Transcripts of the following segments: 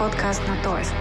подкаст на Тоест.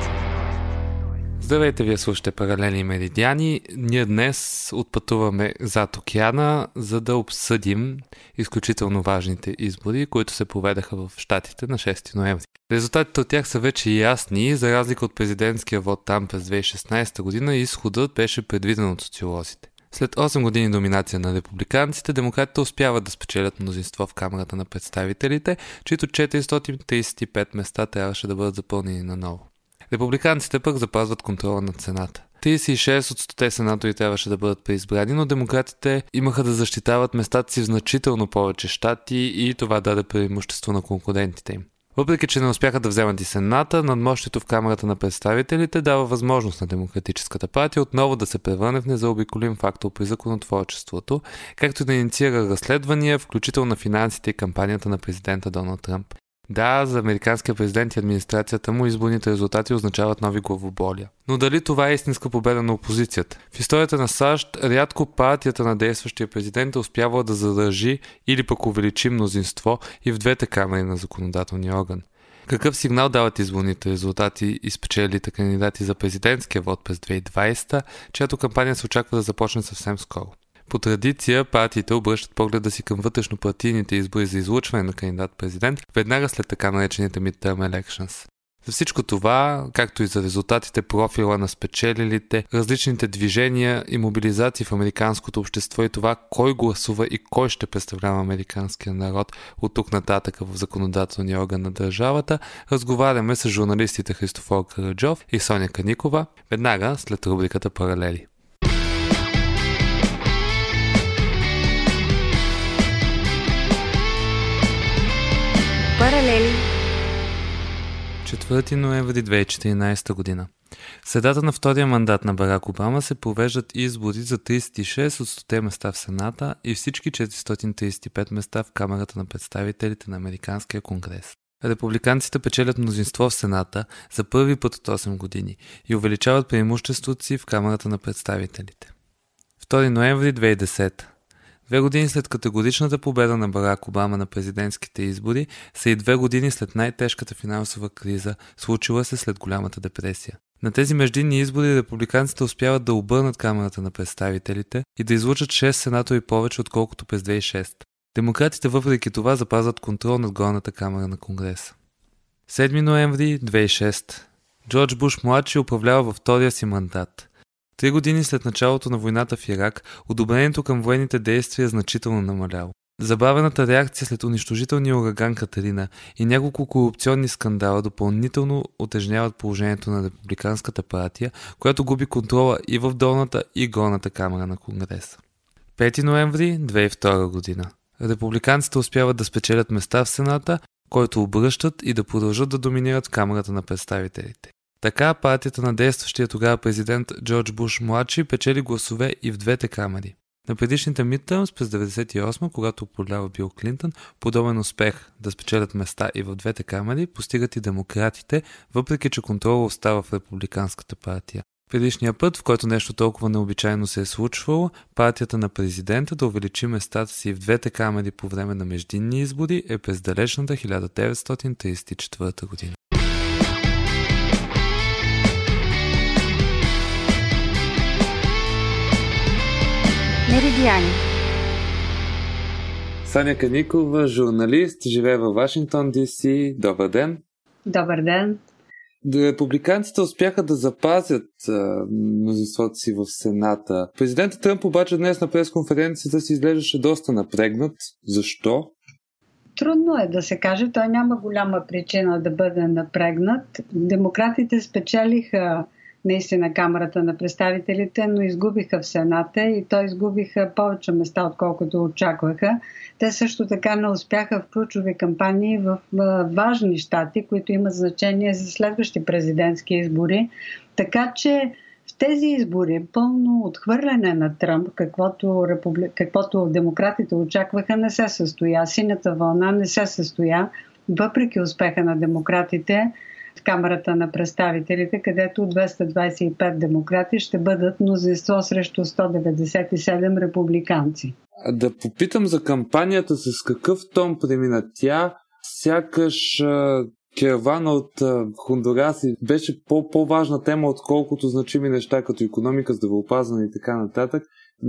Здравейте, вие слушате Паралели Меридиани. Ние днес отпътуваме зад океана, за да обсъдим изключително важните избори, които се поведаха в Штатите на 6 ноември. Резултатите от тях са вече ясни, за разлика от президентския вод там през 2016 година, изходът беше предвиден от социолозите. След 8 години доминация на републиканците, демократите успяват да спечелят мнозинство в Камерата на представителите, чието 435 места трябваше да бъдат запълнени наново. Републиканците пък запазват контрола над цената. 36 от 100 сенатори трябваше да бъдат преизбрани, но демократите имаха да защитават местата си в значително повече щати и това даде преимущество на конкурентите им. Въпреки, че не успяха да вземат и Сената, надмощието в Камерата на представителите дава възможност на Демократическата партия отново да се превърне в незаобиколим фактор при законотворчеството, както и да инициира разследвания, включително на финансите и кампанията на президента Доналд Тръмп. Да, за американския президент и администрацията му изборните резултати означават нови главоболия. Но дали това е истинска победа на опозицията? В историята на САЩ рядко партията на действащия президент е успявала да задържи или пък увеличи мнозинство и в двете камери на законодателния орган. Какъв сигнал дават изборните резултати и спечелите кандидати за президентския вод през 2020, чиято кампания се очаква да започне съвсем скоро? По традиция, партиите обръщат погледа си към вътрешно-партийните избори за излучване на кандидат-президент веднага след така наречените midterm elections. За всичко това, както и за резултатите, профила на спечелилите, различните движения и мобилизации в американското общество и това кой гласува и кой ще представлява американския народ от тук нататък в законодателния орган на държавата, разговаряме с журналистите Христофор Караджов и Соня Каникова, веднага след рубриката Паралели. Паралели 4 ноември 2014 година. Седата на втория мандат на Барак Обама се провеждат избори за 36 от 100 места в Сената и всички 435 места в Камерата на представителите на Американския конгрес. Републиканците печелят мнозинство в Сената за първи път от 8 години и увеличават преимуществото си в Камерата на представителите. 2 ноември 2010 Две години след категоричната победа на Барак Обама на президентските избори са и две години след най-тежката финансова криза, случила се след голямата депресия. На тези междинни избори републиканците успяват да обърнат камерата на представителите и да излучат 6 сенатори повече, отколкото през 2006. Демократите въпреки това запазват контрол над горната камера на Конгреса. 7 ноември 2006 Джордж Буш младши управлява във втория си мандат – Три години след началото на войната в Ирак, одобрението към военните действия е значително намаляло. Забавената реакция след унищожителния ураган Катерина и няколко корупционни скандала допълнително отежняват положението на Републиканската партия, която губи контрола и в долната и горната камера на Конгреса. 5 ноември 2002 година. Републиканците успяват да спечелят места в Сената, който обръщат и да продължат да доминират Камерата на представителите. Така партията на действащия тогава президент Джордж Буш младши печели гласове и в двете камери. На предишните мидтърмс през 1998, когато управлява Бил Клинтон, подобен успех да спечелят места и в двете камери постигат и демократите, въпреки че контрола остава в републиканската партия. Предишния път, в който нещо толкова необичайно се е случвало, партията на президента да увеличи местата си в двете камери по време на междинни избори е през далечната 1934 година. Меридиани. Саня Каникова, журналист, живее във Вашингтон, Д.С. Добър ден. Добър ден. Републиканците успяха да запазят мнозинството си в Сената. Президентът Тръмп обаче днес на пресконференцията си изглеждаше доста напрегнат. Защо? Трудно е да се каже. Той няма голяма причина да бъде напрегнат. Демократите спечелиха наистина Камерата на представителите, но изгубиха в Сената и то изгубиха повече места, отколкото очакваха. Те също така не успяха в ключови кампании в важни щати, които имат значение за следващи президентски избори. Така че в тези избори пълно отхвърляне на Тръмп, каквото, републи... каквото демократите очакваха, не се състоя. Синята вълна не се състоя, въпреки успеха на демократите Камерата на представителите, където 225 демократи ще бъдат мнозинство срещу 197 републиканци. Да попитам за кампанията с какъв тон премина тя, сякаш кервана от Хондураси беше по-важна тема, отколкото значими неща като економика, здравеопазване и така нататък.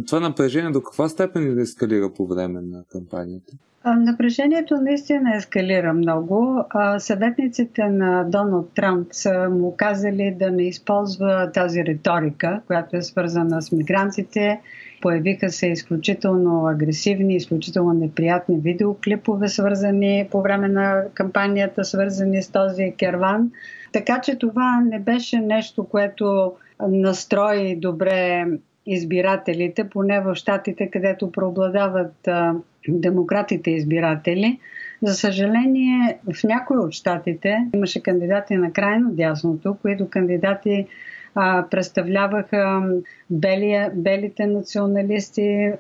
Това напрежение до каква степен да ескалира по време на кампанията? Напрежението наистина ескалира много. Съветниците на Доналд Трамп са му казали да не използва тази риторика, която е свързана с мигрантите. Появиха се изключително агресивни, изключително неприятни видеоклипове, свързани по време на кампанията, свързани с този керван. Така че това не беше нещо, което настрои добре избирателите, поне в щатите, където преобладават демократите избиратели. За съжаление, в някои от щатите имаше кандидати на крайно дясното, които кандидати представляваха бели, белите националисти,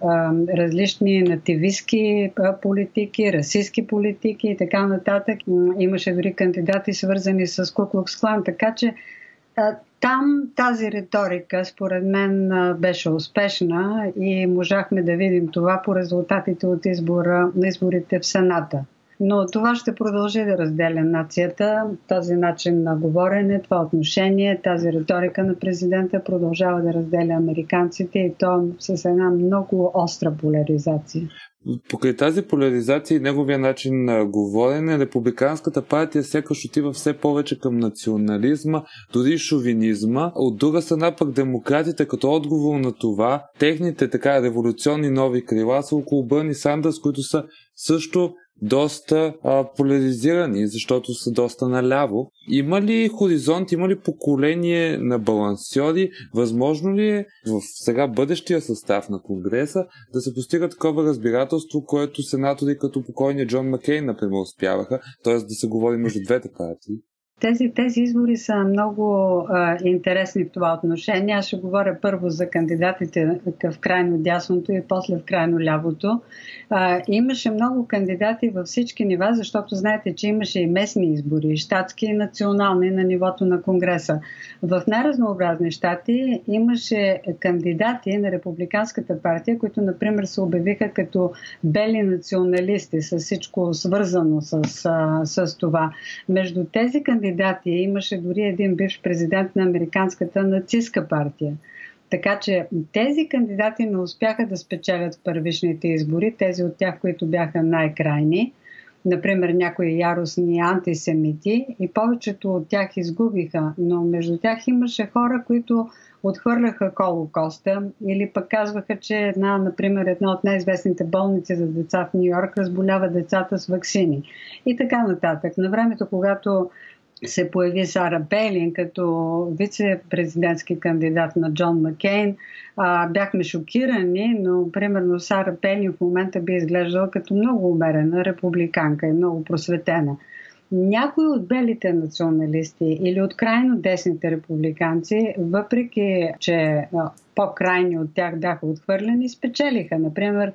различни нативистски политики, расистски политики и така нататък. Имаше дори кандидати свързани с Куклукс Клан, така че там тази риторика, според мен, беше успешна и можахме да видим това по резултатите от избора, на изборите в Сената. Но това ще продължи да разделя нацията. Този начин на говорене, това отношение, тази риторика на президента продължава да разделя американците и то с една много остра поляризация. Покрай тази поляризация и неговия начин на говорене, републиканската партия сякаш отива все повече към национализма, дори шовинизма. От друга страна пък демократите като отговор на това, техните така революционни нови крила са около Бърни Сандърс, които са също доста а, поляризирани, защото са доста наляво. Има ли хоризонт, има ли поколение на балансьори? Възможно ли е в сега бъдещия състав на Конгреса да се постига такова разбирателство, което сенатори като покойния Джон Маккейн, например, успяваха, т.е. да се говори между двете партии? Тези, тези избори са много а, интересни в това отношение. Аз ще говоря първо за кандидатите в крайно дясното и после в крайно лявото. А, имаше много кандидати във всички нива, защото знаете, че имаше и местни избори, щатски и национални на нивото на Конгреса. В най-разнообразни щати имаше кандидати на Републиканската партия, които, например, се обявиха като бели националисти, с всичко свързано с, с това. Между тези кандидати кандидати. Имаше дори един бивш президент на Американската нацистска партия. Така че тези кандидати не успяха да спечелят първичните избори, тези от тях, които бяха най-крайни, например някои яростни антисемити, и повечето от тях изгубиха, но между тях имаше хора, които отхвърляха Холокоста или пък казваха, че една, например, една от най-известните болници за деца в Нью Йорк разболява децата с вакцини и така нататък. На времето, когато се появи Сара Пелин като вице-президентски кандидат на Джон Маккейн. А, бяхме шокирани, но примерно Сара Пелин в момента би изглеждала като много умерена републиканка и много просветена. Някои от белите националисти или от крайно десните републиканци, въпреки че по-крайни от тях бяха отхвърлени, спечелиха. Например,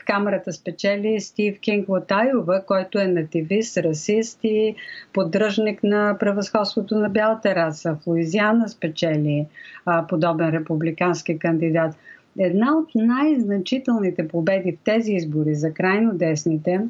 в камерата спечели Стив Кинг Латайова, който е нативист, расист и поддръжник на превъзходството на бялата раса. В Луизиана спечели а, подобен републикански кандидат. Една от най-значителните победи в тези избори за крайно десните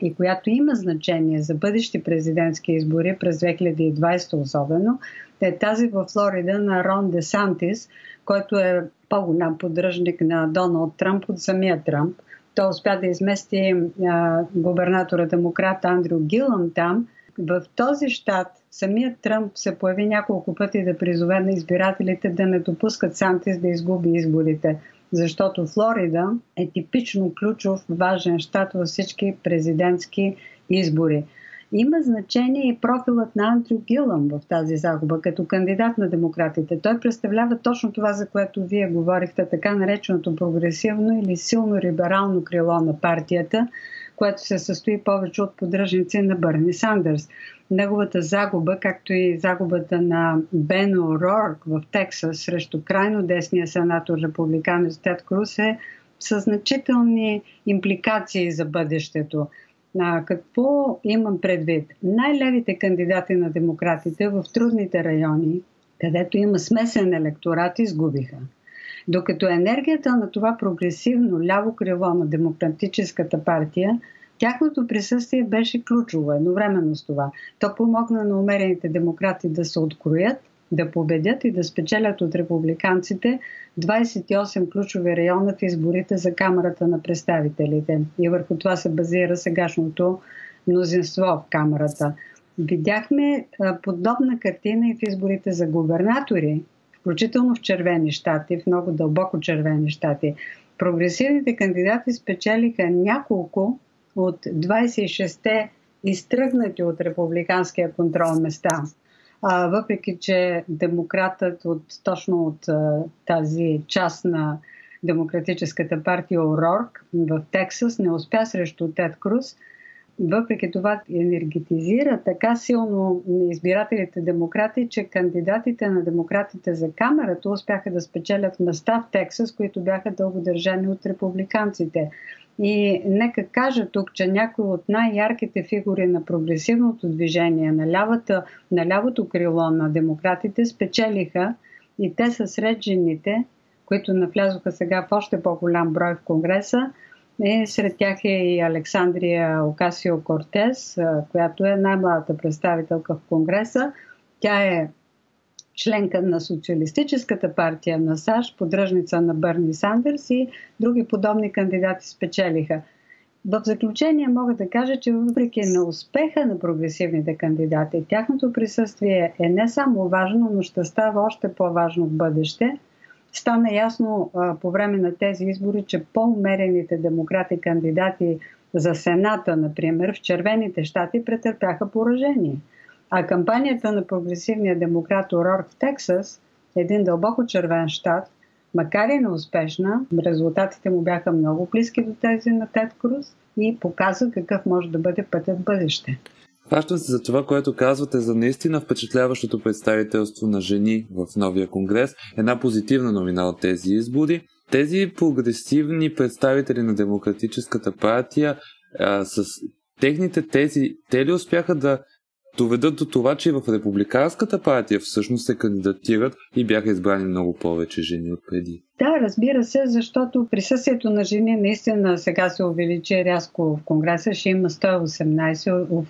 и която има значение за бъдещи президентски избори през 2020 особено, е тази в Флорида на Рон Де Сантис, който е по-голям поддръжник на Доналд Тръмп от самия Тръмп. Той успя да измести а, губернатора демократ Андрю Гилън там. В този щат самият Тръмп се появи няколко пъти да призове на избирателите да не допускат Сантис да изгуби изборите защото Флорида е типично ключов важен щат във всички президентски избори. има значение и профилът на Андрю Гилъм в тази загуба като кандидат на демократите. Той представлява точно това, за което вие говорихте, така нареченото прогресивно или силно либерално крило на партията, което се състои повече от поддръжници на Бърни Сандърс. Неговата загуба, както и загубата на Бено Рорк в Тексас срещу крайно десния сенатор републиканец Тед Круз е със значителни импликации за бъдещето. А, какво имам предвид? Най-левите кандидати на демократите в трудните райони, където има смесен електорат, изгубиха. Докато енергията на това прогресивно ляво крило на Демократическата партия, тяхното присъствие беше ключово едновременно с това. То помогна на умерените демократи да се откроят, да победят и да спечелят от републиканците 28 ключови района в изборите за Камерата на представителите. И върху това се базира сегашното мнозинство в Камерата. Видяхме подобна картина и в изборите за губернатори, включително в червени щати, в много дълбоко червени щати. Прогресивните кандидати спечелиха няколко от 26-те изтръгнати от републиканския контрол места. А, въпреки, че демократът от, точно от а, тази част на Демократическата партия Орорк в Тексас не успя срещу Тед Круз, въпреки това енергетизира така силно избирателите демократи, че кандидатите на демократите за камерата успяха да спечелят места в Тексас, които бяха дълго държани от републиканците. И нека кажа тук, че някои от най-ярките фигури на прогресивното движение на, лявата, на лявото крило на демократите спечелиха и те са сред жените, които навлязоха сега в още по-голям брой в Конгреса. И сред тях е и Александрия Окасио Кортес, която е най-младата представителка в Конгреса. Тя е членка на Социалистическата партия на САЩ, поддръжница на Бърни Сандърс и други подобни кандидати спечелиха. В заключение мога да кажа, че въпреки на успеха на прогресивните кандидати, тяхното присъствие е не само важно, но ще става още по-важно в бъдеще. Стана ясно по време на тези избори, че по-умерените демократи кандидати за Сената, например, в червените щати претърпяха поражение – а кампанията на прогресивния демократ Орорк в Тексас, един дълбоко червен щат, макар и неуспешна, резултатите му бяха много близки до тези на Тед Круз и показа какъв може да бъде пътят в бъдеще. Хващам се за това, което казвате за наистина впечатляващото представителство на жени в новия конгрес. Една позитивна новина от тези избори. Тези прогресивни представители на Демократическата партия а, с техните тези, те ли успяха да доведат до това, че в Републиканската партия всъщност се кандидатират и бяха избрани много повече жени от преди. Да, разбира се, защото присъствието на жени наистина сега се увеличи рязко в Конгреса. Ще има 118 в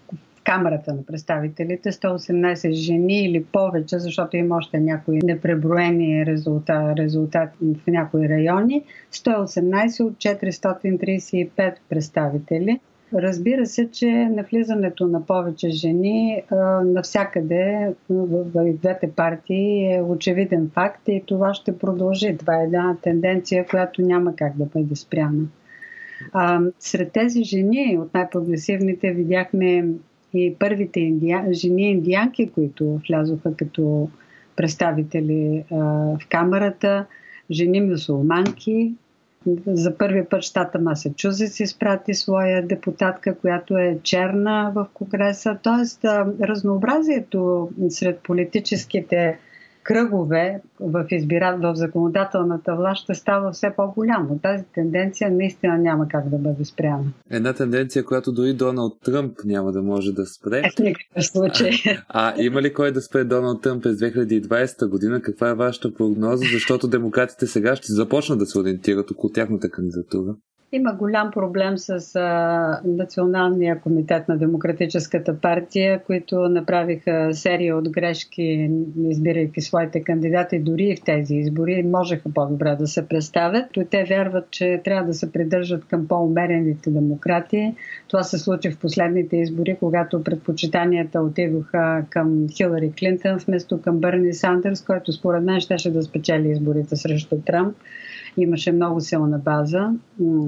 Камерата на представителите, 118 жени или повече, защото има още някои непреброени резултати, резултати в някои райони. 118 от 435 представители. Разбира се, че навлизането на повече жени навсякъде в двете партии е очевиден факт и това ще продължи. Това е една тенденция, която няма как да бъде спряна. Сред тези жени от най-прогресивните видяхме и първите индия... жени индианки, които влязоха като представители а, в камерата, жени мусулманки, за първи път щата Масачузетс изпрати своя депутатка, която е черна в Конгреса. Тоест, разнообразието сред политическите кръгове в, избира... в законодателната власт ще става все по-голямо. Тази тенденция наистина няма как да бъде спряна. Една тенденция, която дори Доналд Тръмп няма да може да спре. Е, в никакъв случай. А, а има ли кой да спре Доналд Тръмп през 2020 година? Каква е вашата прогноза? Защото демократите сега ще започнат да се ориентират около тяхната кандидатура. Има голям проблем с а, Националния комитет на Демократическата партия, които направиха серия от грешки, избирайки своите кандидати дори в тези избори. Можеха по-добре да се представят. То те вярват, че трябва да се придържат към по-умерените демократи. Това се случи в последните избори, когато предпочитанията отидоха към Хилари Клинтон вместо към Бърни Сандърс, който според мен щеше да спечели изборите срещу Трамп. Имаше много силна база.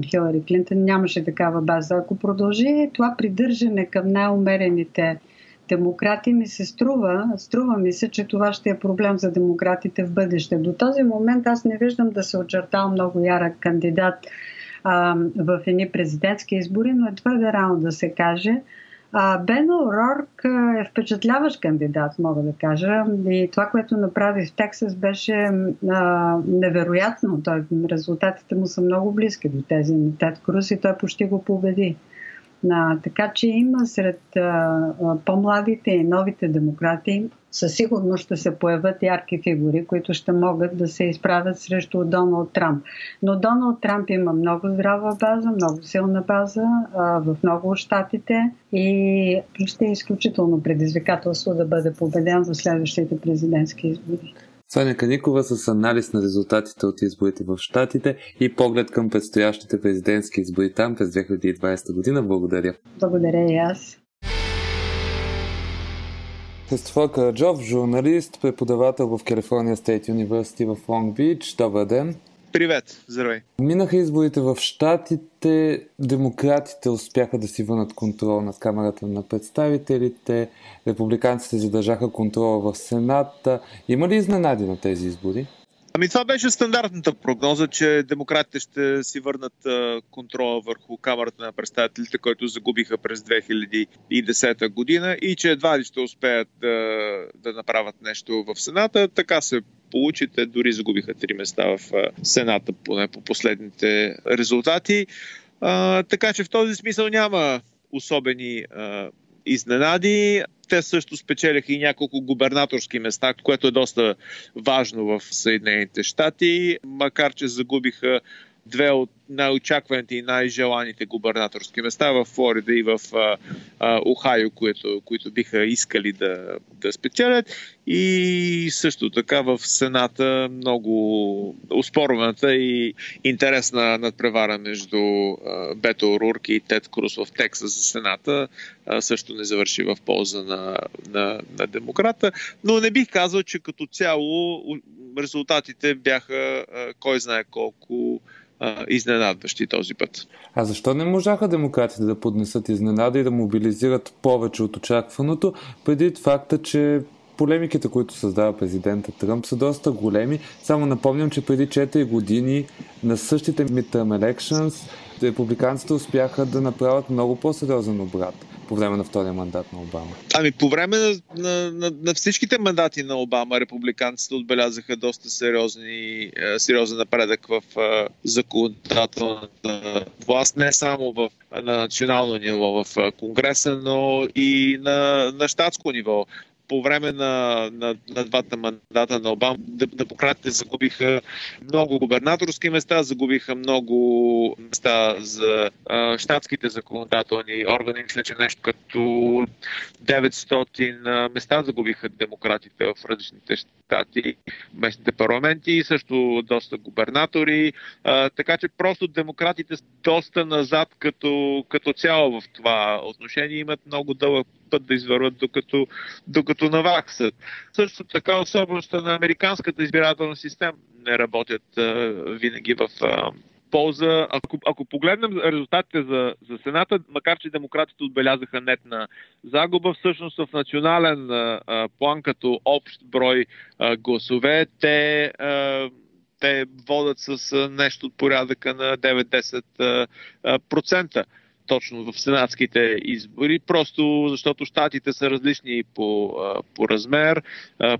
Хилари Клинтон нямаше такава база. Ако продължи това придържане към най-умерените демократи ми се струва, струва ми се, че това ще е проблем за демократите в бъдеще. До този момент аз не виждам да се очертал много ярък кандидат а, в едни президентски избори, но е твърде рано да се каже. Бено Рорк е впечатляващ кандидат, мога да кажа. И това, което направи в Тексас, беше а, невероятно. Той, резултатите му са много близки до тези на Тед Круз и той почти го победи. А, така че има сред а, по-младите и новите демократи със сигурност ще се появят ярки фигури, които ще могат да се изправят срещу Доналд Трамп. Но Доналд Трамп има много здрава база, много силна база а, в много от щатите и ще е изключително предизвикателство да бъде победен в следващите президентски избори. Соня Каникова с анализ на резултатите от изборите в Штатите и поглед към предстоящите президентски избори там през 2020 година. Благодаря. Благодаря и аз. Христофор Караджов, журналист, преподавател в California State University в Лонг Бич. Добър ден! Привет, здравей. Минаха изборите в Штатите, демократите успяха да си върнат контрол над Камерата на представителите, републиканците задържаха контрола в Сената. Има ли изненади на тези избори? Ами това беше стандартната прогноза, че демократите ще си върнат контрола върху Камерата на представителите, който загубиха през 2010 година и че едва ли ще успеят да, да направят нещо в Сената. Така се получи. Те дори загубиха три места в Сената, поне по последните резултати. А, така че в този смисъл няма особени а, изненади. Те също спечелиха и няколко губернаторски места, което е доста важно в Съединените щати, макар че загубиха две от най-очакваните и най-желаните губернаторски места в Флорида и в а, а, Охайо, които, които биха искали да, да спечелят. И също така в Сената много успорваната и интересна надпревара между а, Бето Рурк и Тед Круз в Тексас за Сената а, също не завърши в полза на, на, на демократа. Но не бих казал, че като цяло резултатите бяха а, кой знае колко изненадващи този път. А защо не можаха демократите да поднесат изненада и да мобилизират повече от очакваното, преди факта, че полемиките, които създава президента Тръмп, са доста големи. Само напомням, че преди 4 години на същите midterm elections републиканците успяха да направят много по-сериозен обрат по време на втория мандат на Обама? Ами по време на, на, на, на всичките мандати на Обама републиканците отбелязаха доста сериозни, е, сериозен напредък в е, законодателната власт, не само в, на национално ниво в е, Конгреса, но и на, на щатско ниво по време на, на, на двата мандата на Обама демократите загубиха много губернаторски места, загубиха много места за а, щатските законодателни органи. Мисля, че нещо като 900 места загубиха демократите в различните щати, местните парламенти и също доста губернатори. А, така че просто демократите са доста назад като, като цяло в това отношение. Имат много дълъг път да извърват, докато, докато наваксат. Също така особеността на американската избирателна система не работят а, винаги в а, полза. Ако, ако погледнем резултатите за, за Сената, макар че демократите отбелязаха нетна загуба, всъщност в национален а, план като общ брой а, гласове, те а, те водят с нещо от порядъка на 9-10% точно в сенатските избори, просто защото щатите са различни по, по размер,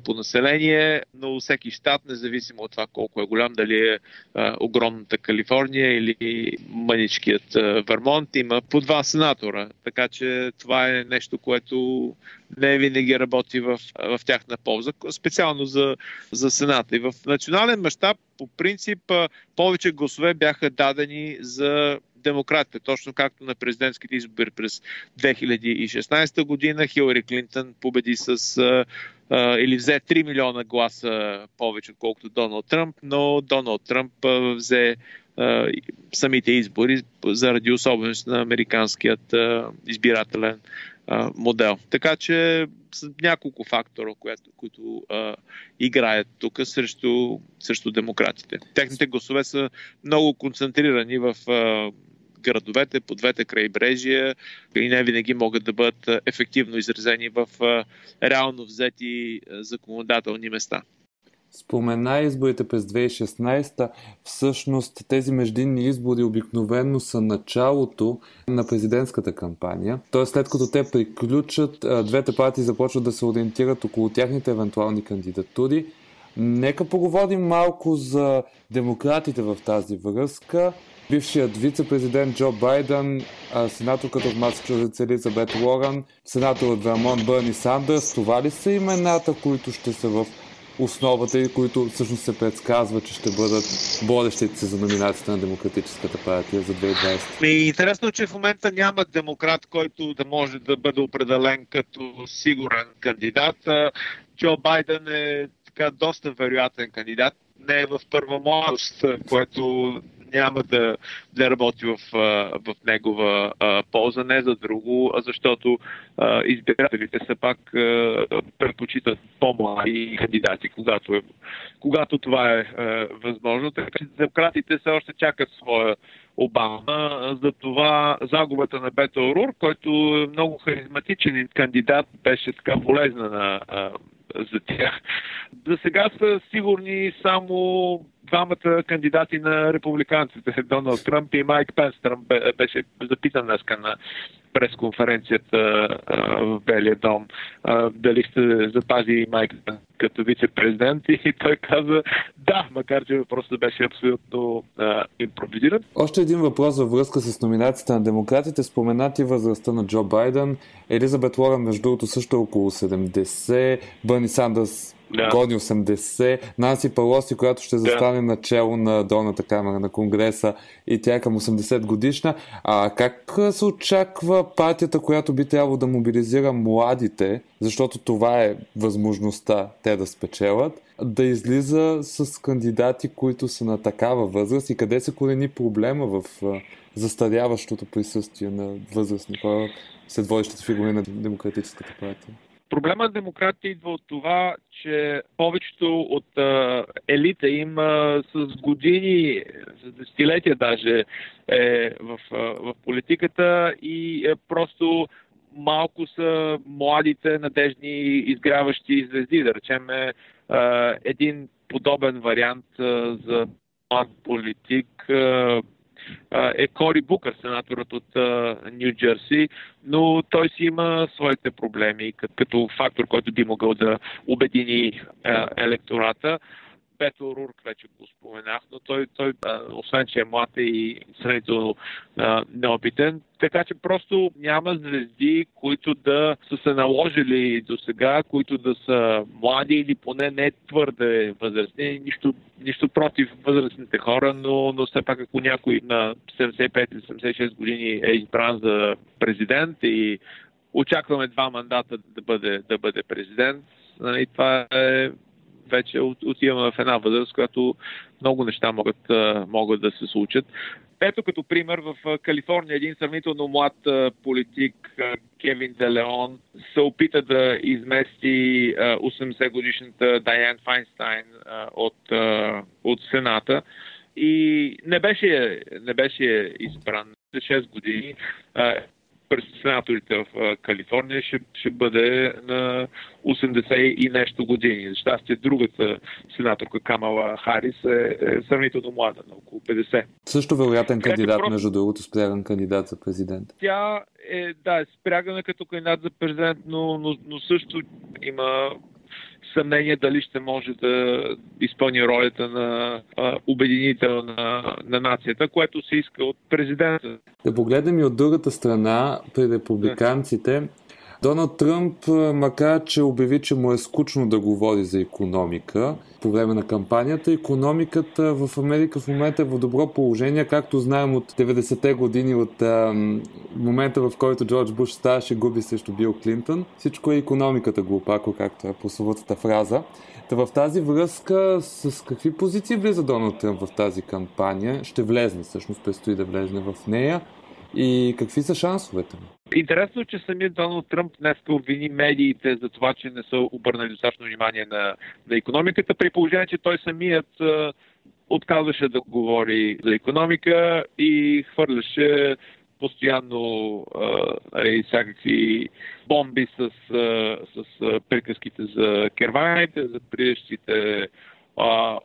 по население, но всеки щат, независимо от това колко е голям, дали е огромната Калифорния или мъничкият Вермонт, има по два сенатора. Така че това е нещо, което не винаги работи в, в тяхна полза, специално за, за Сената. И в национален мащаб, по принцип, повече гласове бяха дадени за демократите, точно както на президентските избори през 2016 година. Хилари Клинтон победи с или взе 3 милиона гласа повече, отколкото Доналд Тръмп, но Доналд Тръмп взе самите избори заради особеност на американският избирателен модел. Така че с няколко фактора, които, които а, играят тук срещу, срещу демократите. Техните гласове са много концентрирани в а, градовете по двете крайбрежия и не винаги могат да бъдат ефективно изразени в реално взети законодателни места. Спомена изборите през 2016. Всъщност тези междинни избори обикновено са началото на президентската кампания. Тоест след като те приключат, двете партии започват да се ориентират около тяхните евентуални кандидатури. Нека поговорим малко за демократите в тази връзка. Бившият вице-президент Джо Байден, сенаторката от Масачузетс Елизабет Лоран, сенатор от Вермон Бърни Сандърс, това ли са имената, които ще са в основата и които всъщност се предсказва, че ще бъдат борещите се за номинацията на Демократическата партия за 2020. Ми, интересно, е, че в момента няма демократ, който да може да бъде определен като сигурен кандидат. Джо Байден е така доста вероятен кандидат. Не е в първа младост, което няма да, да работи в, в негова полза, не за друго, а защото избирателите се пак предпочитат по-млади кандидати, когато, е, когато това е възможно. Така че демократите все още чакат своя Обама. За това загубата на Бето Рур, който е много харизматичен кандидат, беше така полезна на, за тях. За сега са сигурни само двамата кандидати на републиканците, Доналд Тръмп и Майк Пенс. Тръмп беше запитан днес на пресконференцията в Белия дом. Дали ще запази Майк Пенс като вице-президент и той каза да, макар че въпросът беше абсолютно а, импровизиран. Още един въпрос във връзка с номинацията на демократите. Споменати възрастта на Джо Байден. Елизабет Лорен, между другото, също е около 70. Бърни Сандърс да. гони 80. Нанси Палоси, която ще застане да. начало на долната камера на Конгреса и тя е към 80 годишна. А как се очаква партията, която би трябвало да мобилизира младите, защото това е възможността те да спечелят, да излиза с кандидати, които са на такава възраст и къде се корени проблема в застаряващото присъствие на възрастни хора след водещите фигури на Демократическата партия? Проблема на демократите идва от това, че повечето от а, елита им а, с години, с десетилетия даже е в, а, в политиката и е, просто малко са младите, надежни, изгряващи звезди. Да речем е, един подобен вариант а, за млад политик. А, е Кори Букър, сенаторът от Нью Джерси, но той си има своите проблеми като фактор, който би могъл да обедини електората. Бето Рурк вече го споменах, но той, той освен че е млад и сравнително неопитен, така че просто няма звезди, които да са се наложили до сега, които да са млади или поне не твърде възрастни. Нищо, нищо против възрастните хора, но, но все пак ако някой на 75-76 години е избран за президент и очакваме два мандата да бъде, да бъде президент, нали, това е вече отиваме в една възраст, която много неща могат, могат да се случат. Ето като пример в Калифорния един сравнително млад политик Кевин Делеон се опита да измести 80 годишната Дайан Файнстайн от, от Сената и не беше, не беше избран. 6 години през сенаторите в Калифорния ще, ще бъде на 80 и нещо години. За щастие, другата сенаторка Камала Харис е, е сравнително млада, на около 50. Също вероятен кандидат, просто... между другото, спряган кандидат за президент. Тя е, да, спрягана като кандидат за президент, но, но, но също има съмнение дали ще може да изпълни ролята на а, обединител на, на нацията, което се иска от президента. Да погледнем и от другата страна, при републиканците, Доналд Тръмп, макар че обяви, че му е скучно да говори за економика по време на кампанията, економиката в Америка в момента е в добро положение, както знаем от 90-те години, от а, момента в който Джордж Буш ставаше губи срещу Бил Клинтон. Всичко е економиката глупако, както е прословутата фраза. Та в тази връзка с какви позиции влиза Доналд Тръмп в тази кампания? Ще влезне, всъщност предстои да влезне в нея. И какви са шансовете му? Интересно, че самият Доналд Тръмп днес обвини медиите за това, че не са обърнали достатъчно внимание на, на економиката, при положение, че той самият отказваше да говори за економика и хвърляше постоянно а, и всякакви бомби с, а, с а, приказките за керваните, за приещите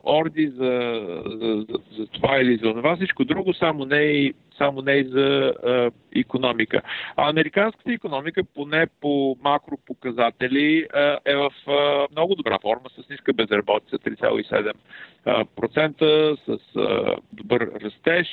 орди за, за, за, за това или за това, всичко друго, само не и, само не и за а, економика. А американската економика, поне по макропоказатели, а, е в а, много добра форма, с ниска безработица 3,7%, с а, добър растеж.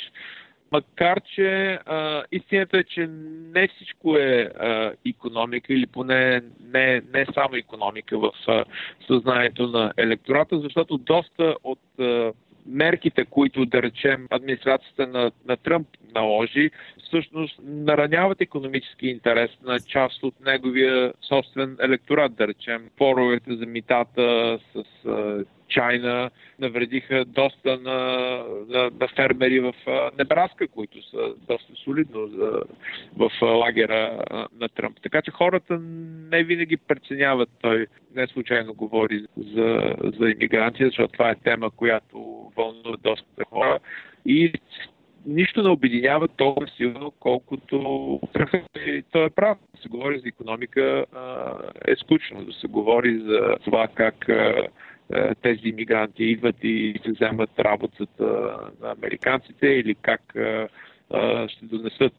Макар, че а, истината е, че не всичко е а, економика или поне не, не само економика в а, съзнанието на електората, защото доста от а, мерките, които да речем администрацията на, на Тръмп наложи, всъщност нараняват економически интерес на част от неговия собствен електорат, да речем, поровете за митата с а, Чайна навредиха доста на, на, на фермери в Небраска, които са доста солидно за, в лагера на Тръмп. Така че хората не винаги преценяват. Той не случайно говори за, за иммиграция, защото това е тема, която вълнува доста хора. И нищо не обединява толкова силно, колкото той е прав. Да се говори за економика е скучно. Да се говори за това как тези иммигранти идват и се вземат работата на американците или как е, е, ще донесат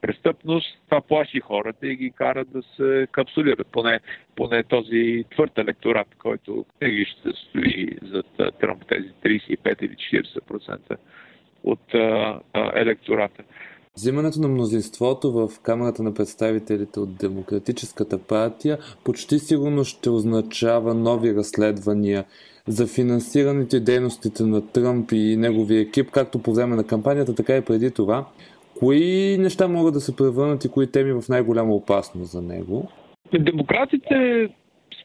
престъпност, това плаши хората и ги карат да се капсулират. Поне, поне този твърд електорат, който ги ще стои за Тръмп, тези 35 или 40% от електората. Взимането на мнозинството в Камерата на представителите от Демократическата партия почти сигурно ще означава нови разследвания за финансирането и дейностите на Тръмп и неговия екип, както по време на кампанията, така и преди това. Кои неща могат да се превърнат и кои теми в най-голяма опасност за него? Демократите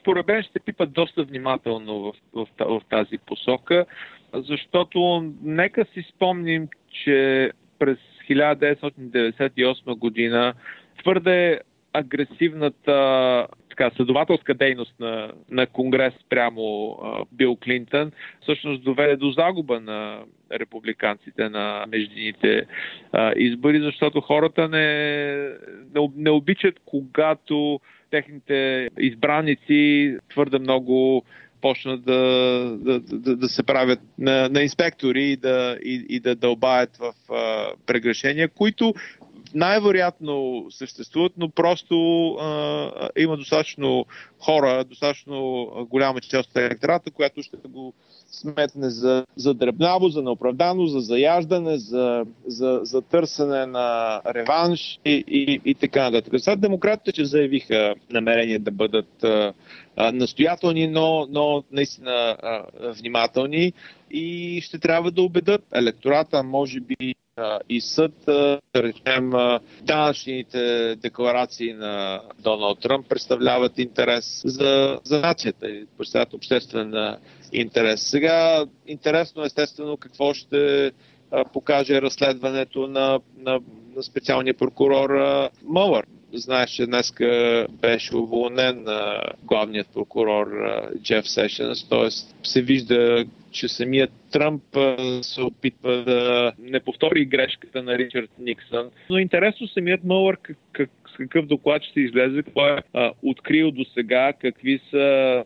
според мен ще пипат доста внимателно в, в, в тази посока, защото нека си спомним, че през 1998 година. Твърде агресивната така, следователска дейност на, на Конгрес прямо а, Бил Клинтън всъщност доведе до загуба на републиканците на междините а, избори, защото хората не, не, не обичат, когато техните избраници твърде много почнат да, да, да, да се правят на, на инспектори и да, и, и да дълбаят в а, прегрешения, които най-вероятно съществуват, но просто а, има достатъчно хора, достатъчно голяма част от електората, която ще го сметне за, за дребнаво, за неоправдано, за заяждане, за, за, за търсене на реванш и, и, и така нататък. Сега демократите, че заявиха намерение да бъдат а, настоятелни, но, но наистина а, внимателни и ще трябва да убедат електората, може би и съд, да речем, данъчните декларации на Доналд Тръмп представляват интерес за, за нацията и представляват обществен интерес. Сега интересно естествено какво ще покаже разследването на, на, на специалния прокурор Мълър. Знаеш, че днес беше уволнен главният прокурор Джеф Сешенс, т.е. се вижда че самият Тръмп се опитва да не повтори грешката на Ричард Никсън. Но интересно самият Мълър как, как, с какъв доклад ще излезе, кой е а, открил до сега, какви са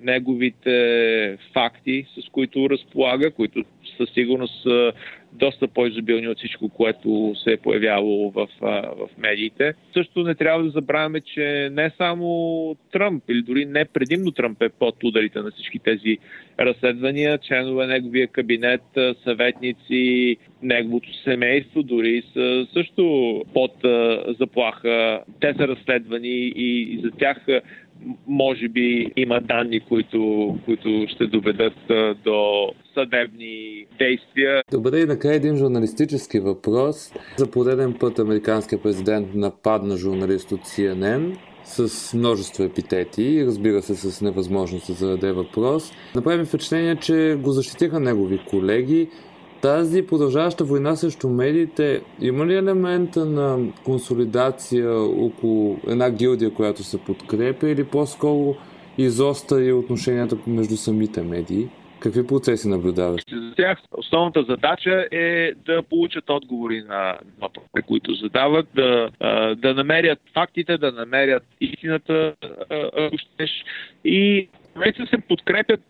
неговите факти, с които разполага, които със сигурност доста по-изобилни от всичко, което се е появяло в, в медиите. Също не трябва да забравяме, че не само Тръмп или дори не предимно Тръмп е под ударите на всички тези разследвания. Членове неговия кабинет, съветници, неговото семейство дори са също под заплаха. Те са разследвани и за тях може би има данни, които, които ще доведат до съдебни действия. Добре, и накрая един журналистически въпрос. За пореден път американският президент нападна журналист от CNN с множество епитети и разбира се с невъзможност да зададе въпрос. Направи впечатление, че го защитиха негови колеги. Тази продължаваща война срещу медиите има ли елемента на консолидация около една гилдия, която се подкрепя или по-скоро изостри отношенията между самите медии? Какви процеси наблюдаваш? За тях основната задача е да получат отговори на въпросите, които задават, да, да намерят фактите, да намерят истината, ако щеш. И вече се подкрепят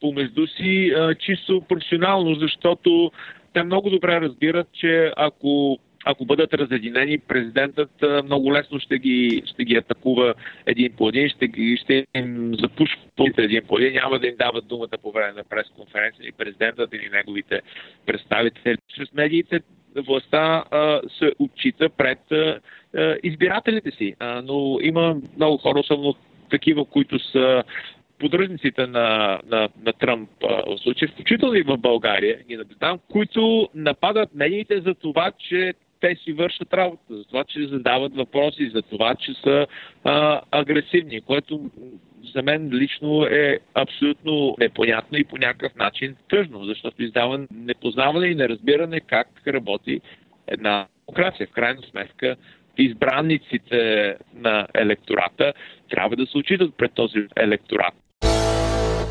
помежду си чисто професионално, защото те много добре разбират, че ако ако бъдат разединени, президентът много лесно ще ги, ще ги атакува един по един, ще, ги, ще им запушва един по един, няма да им дават думата по време на пресконференция и президентът или неговите представители. Чрез медиите властта а, се отчита пред а, избирателите си, а, но има много хора, особено такива, които са поддръжниците на, на, на Тръмп в случая, включително и в България, ги наблюдавам, които нападат медиите за това, че те си вършат работа, за това, че задават въпроси, за това, че са а, агресивни, което за мен лично е абсолютно непонятно и по някакъв начин тъжно, защото издава непознаване и неразбиране как работи една демокрация. В крайна сметка избранниците на електората трябва да се очитат пред този електорат.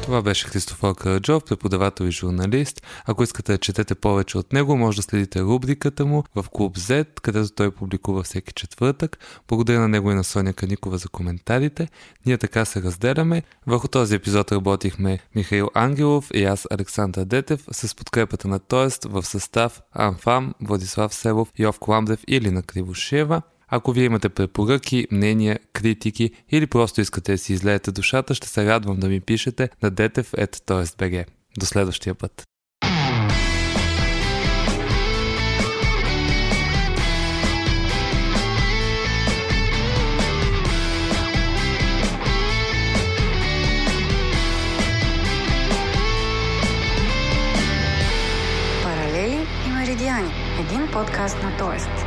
Това беше Христофор Караджов, преподавател и журналист. Ако искате да четете повече от него, може да следите рубриката му в Клуб Z, където той публикува всеки четвъртък. Благодаря на него и на Соня Каникова за коментарите. Ние така се разделяме. Върху този епизод работихме Михаил Ангелов и аз Александър Детев с подкрепата на Тоест в състав Анфам, Владислав Селов, Йов Кламдев и Лина Кривошева. Ако вие имате препоръки, мнения, критики или просто искате да си излеете душата, ще се радвам да ми пишете на detev.bg. До следващия път! Паралели и меридиани. Един подкаст на Тоест.